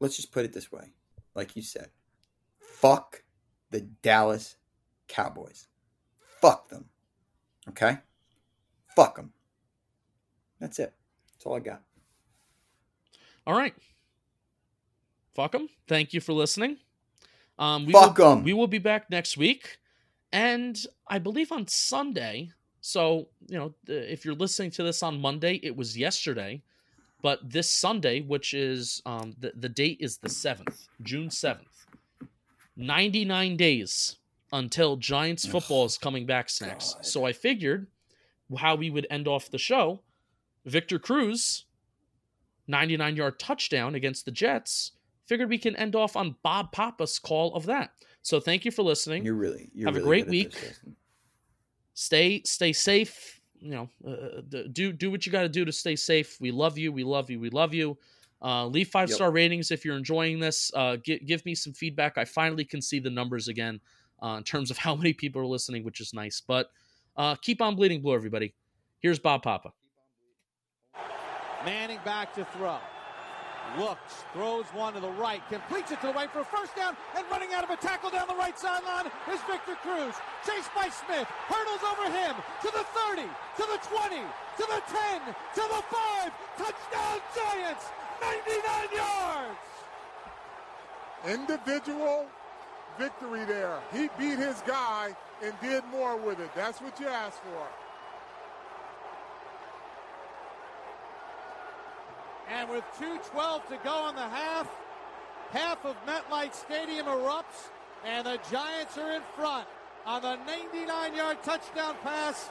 let's just put it this way, like you said, fuck the Dallas Cowboys. Fuck them. Okay? Fuck them. That's it. That's all I got. All right. Fuck them. Thank you for listening. Um, we Fuck them. We will be back next week. And I believe on Sunday, so, you know, if you're listening to this on Monday, it was yesterday. But this Sunday, which is um, the, the date is the 7th, June 7th, 99 days until Giants football is coming back next. So I figured how we would end off the show Victor Cruz, 99 yard touchdown against the Jets. Figured we can end off on Bob Papa's call of that. So thank you for listening. You're really you're have really a great week. Stay stay safe. You know, uh, do do what you got to do to stay safe. We love you. We love you. We love you. Uh, leave five yep. star ratings if you're enjoying this. Uh, give give me some feedback. I finally can see the numbers again uh, in terms of how many people are listening, which is nice. But uh, keep on bleeding blue, everybody. Here's Bob Papa. Manning back to throw. Looks, throws one to the right, completes it to the right for a first down, and running out of a tackle down the right sideline is Victor Cruz. Chased by Smith, hurdles over him to the 30, to the 20, to the 10, to the 5. Touchdown Giants, 99 yards. Individual victory there. He beat his guy and did more with it. That's what you asked for. And with 2.12 to go in the half, half of MetLife Stadium erupts, and the Giants are in front on the 99 yard touchdown pass